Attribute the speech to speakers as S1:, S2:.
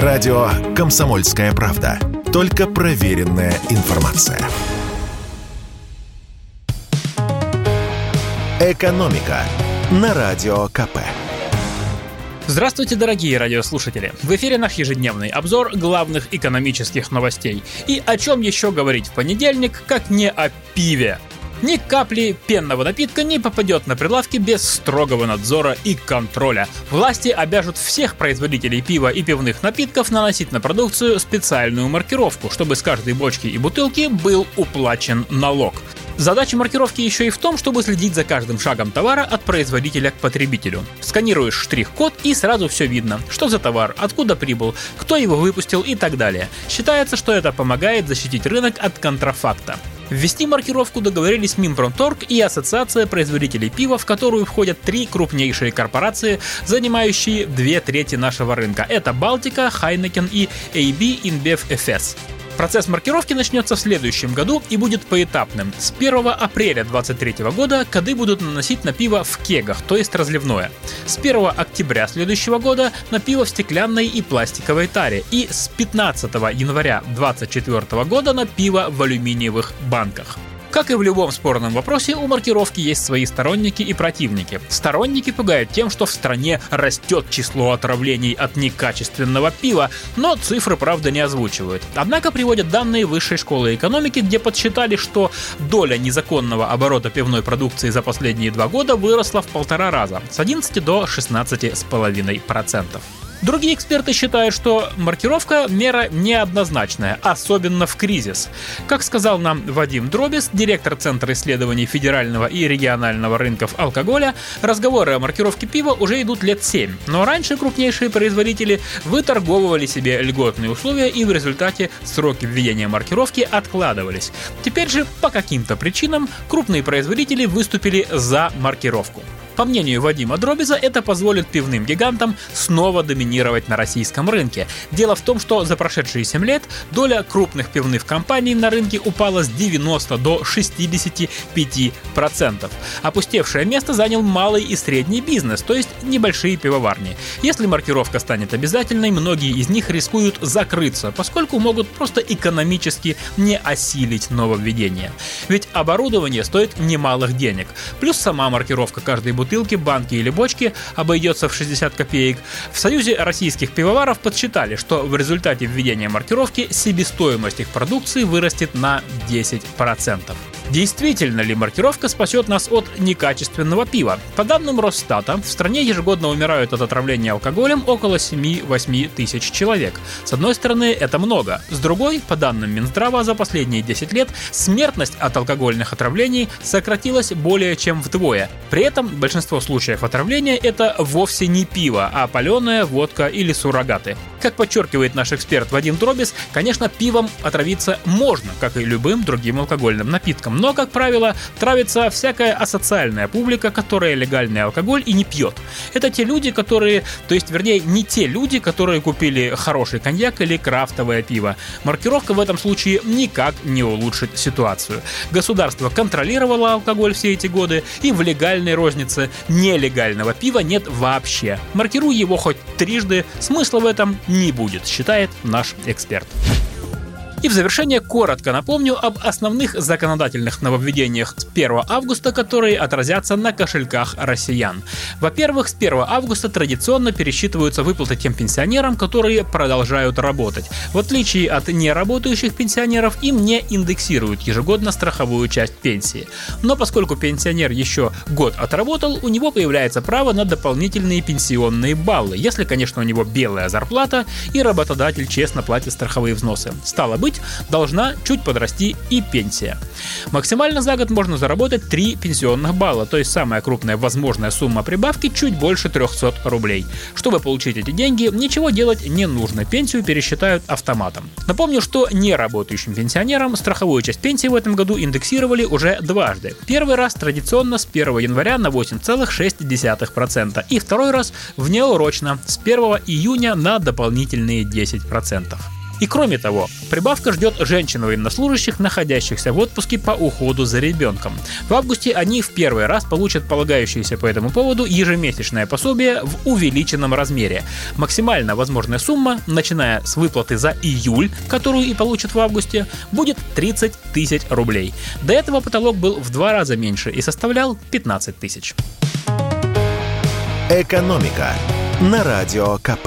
S1: Радио «Комсомольская правда». Только проверенная информация. «Экономика» на Радио КП.
S2: Здравствуйте, дорогие радиослушатели! В эфире наш ежедневный обзор главных экономических новостей. И о чем еще говорить в понедельник, как не о пиве. Ни капли пенного напитка не попадет на прилавки без строгого надзора и контроля. Власти обяжут всех производителей пива и пивных напитков наносить на продукцию специальную маркировку, чтобы с каждой бочки и бутылки был уплачен налог. Задача маркировки еще и в том, чтобы следить за каждым шагом товара от производителя к потребителю. Сканируешь штрих-код и сразу все видно, что за товар, откуда прибыл, кто его выпустил и так далее. Считается, что это помогает защитить рынок от контрафакта. Ввести маркировку договорились Минпромторг и Ассоциация производителей пива, в которую входят три крупнейшие корпорации, занимающие две трети нашего рынка. Это Балтика, Хайнекен и AB InBev FS. Процесс маркировки начнется в следующем году и будет поэтапным. С 1 апреля 2023 года коды будут наносить на пиво в кегах, то есть разливное. С 1 октября следующего года на пиво в стеклянной и пластиковой таре. И с 15 января 2024 года на пиво в алюминиевых банках. Как и в любом спорном вопросе, у маркировки есть свои сторонники и противники. Сторонники пугают тем, что в стране растет число отравлений от некачественного пива, но цифры, правда, не озвучивают. Однако приводят данные Высшей школы экономики, где подсчитали, что доля незаконного оборота пивной продукции за последние два года выросла в полтора раза, с 11 до 16,5%. Другие эксперты считают, что маркировка – мера неоднозначная, особенно в кризис. Как сказал нам Вадим Дробис, директор Центра исследований федерального и регионального рынков алкоголя, разговоры о маркировке пива уже идут лет 7. Но раньше крупнейшие производители выторговывали себе льготные условия и в результате сроки введения маркировки откладывались. Теперь же по каким-то причинам крупные производители выступили за маркировку. По мнению Вадима Дробиза, это позволит пивным гигантам снова доминировать на российском рынке. Дело в том, что за прошедшие 7 лет доля крупных пивных компаний на рынке упала с 90 до 65%. Опустевшее место занял малый и средний бизнес, то есть небольшие пивоварни. Если маркировка станет обязательной, многие из них рискуют закрыться, поскольку могут просто экономически не осилить нововведение. Ведь оборудование стоит немалых денег. Плюс сама маркировка каждой бутылки, банки или бочки обойдется в 60 копеек, в Союзе российских пивоваров подсчитали, что в результате введения маркировки себестоимость их продукции вырастет на 10%. Действительно ли маркировка спасет нас от некачественного пива? По данным Росстата, в стране ежегодно умирают от отравления алкоголем около 7-8 тысяч человек. С одной стороны, это много. С другой, по данным Минздрава, за последние 10 лет смертность от алкогольных отравлений сократилась более чем вдвое. При этом большинство случаев отравления это вовсе не пиво, а паленая водка или суррогаты. Как подчеркивает наш эксперт Вадим Дробис, конечно, пивом отравиться можно, как и любым другим алкогольным напитком, но, как правило, травится всякая асоциальная публика, которая легальный алкоголь и не пьет. Это те люди, которые, то есть, вернее, не те люди, которые купили хороший коньяк или крафтовое пиво. Маркировка в этом случае никак не улучшит ситуацию. Государство контролировало алкоголь все эти годы, и в легальной рознице нелегального пива нет вообще. Маркируй его хоть трижды, смысла в этом не будет, считает наш эксперт. И в завершение коротко напомню об основных законодательных нововведениях с 1 августа, которые отразятся на кошельках россиян. Во-первых, с 1 августа традиционно пересчитываются выплаты тем пенсионерам, которые продолжают работать. В отличие от неработающих пенсионеров, им не индексируют ежегодно страховую часть пенсии. Но поскольку пенсионер еще год отработал, у него появляется право на дополнительные пенсионные баллы, если, конечно, у него белая зарплата и работодатель честно платит страховые взносы. Стало быть, должна чуть подрасти и пенсия. Максимально за год можно заработать 3 пенсионных балла, то есть самая крупная возможная сумма прибавки чуть больше 300 рублей. Чтобы получить эти деньги, ничего делать не нужно, пенсию пересчитают автоматом. Напомню, что неработающим пенсионерам страховую часть пенсии в этом году индексировали уже дважды. Первый раз традиционно с 1 января на 8,6% и второй раз внеурочно с 1 июня на дополнительные 10%. И кроме того, прибавка ждет женщин-военнослужащих, находящихся в отпуске по уходу за ребенком. В августе они в первый раз получат полагающееся по этому поводу ежемесячное пособие в увеличенном размере. Максимально возможная сумма, начиная с выплаты за июль, которую и получат в августе, будет 30 тысяч рублей. До этого потолок был в два раза меньше и составлял 15 тысяч.
S1: «Экономика» на Радио КП.